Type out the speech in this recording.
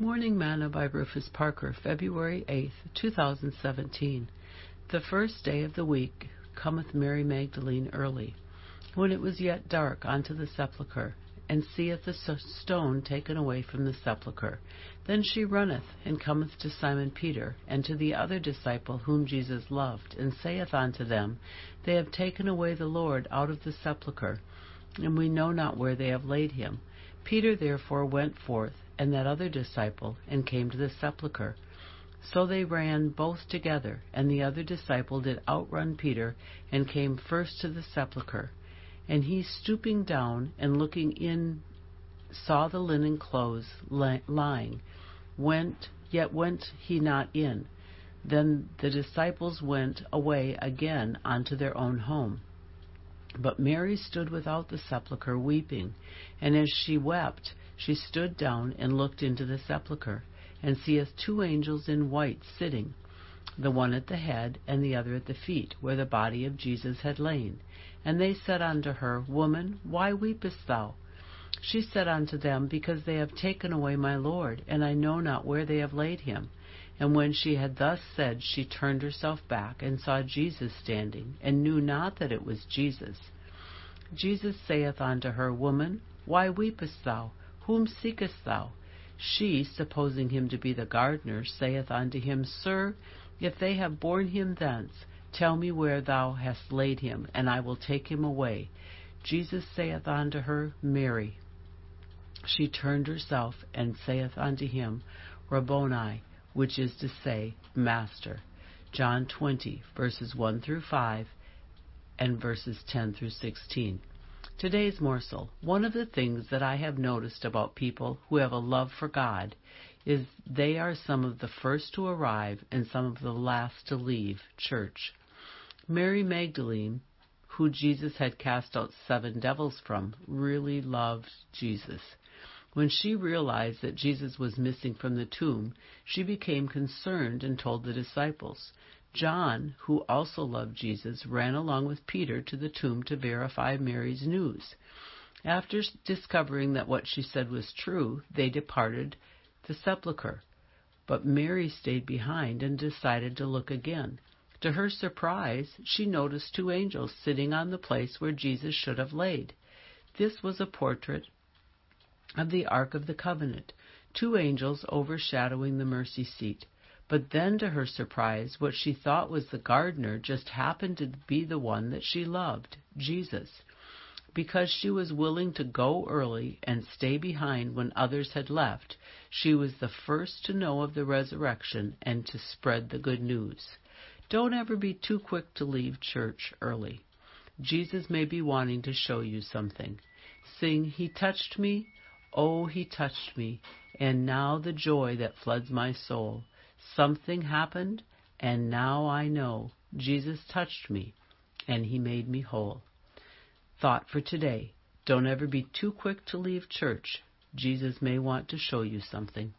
Morning Manna by Rufus Parker, February 8, 2017. The first day of the week cometh Mary Magdalene early, when it was yet dark, unto the sepulchre, and seeth the stone taken away from the sepulchre. Then she runneth, and cometh to Simon Peter, and to the other disciple whom Jesus loved, and saith unto them, They have taken away the Lord out of the sepulchre, and we know not where they have laid him. Peter therefore went forth and that other disciple, and came to the sepulchre. So they ran both together, and the other disciple did outrun Peter, and came first to the sepulchre. And he, stooping down and looking in, saw the linen clothes lying, went, yet went he not in. Then the disciples went away again unto their own home. But Mary stood without the sepulchre weeping, and as she wept, she stood down and looked into the sepulchre, and seeth two angels in white sitting, the one at the head, and the other at the feet, where the body of Jesus had lain. And they said unto her, Woman, why weepest thou? She said unto them, Because they have taken away my Lord, and I know not where they have laid him. And when she had thus said, she turned herself back, and saw Jesus standing, and knew not that it was Jesus. Jesus saith unto her, Woman, why weepest thou? Whom seekest thou? She, supposing him to be the gardener, saith unto him, Sir, if they have borne him thence, tell me where thou hast laid him, and I will take him away. Jesus saith unto her, Mary. She turned herself and saith unto him, Rabboni, which is to say, Master. John 20, verses 1 through 5, and verses 10 through 16. Today's morsel. One of the things that I have noticed about people who have a love for God is they are some of the first to arrive and some of the last to leave church. Mary Magdalene, who Jesus had cast out seven devils from, really loved Jesus. When she realized that Jesus was missing from the tomb, she became concerned and told the disciples. John, who also loved Jesus, ran along with Peter to the tomb to verify Mary's news. After discovering that what she said was true, they departed the sepulchre. But Mary stayed behind and decided to look again. To her surprise, she noticed two angels sitting on the place where Jesus should have laid. This was a portrait of the Ark of the Covenant, two angels overshadowing the mercy seat. But then, to her surprise, what she thought was the gardener just happened to be the one that she loved, Jesus. Because she was willing to go early and stay behind when others had left, she was the first to know of the resurrection and to spread the good news. Don't ever be too quick to leave church early. Jesus may be wanting to show you something. Sing, He touched me, oh, He touched me, and now the joy that floods my soul. Something happened, and now I know Jesus touched me and he made me whole. Thought for today. Don't ever be too quick to leave church. Jesus may want to show you something.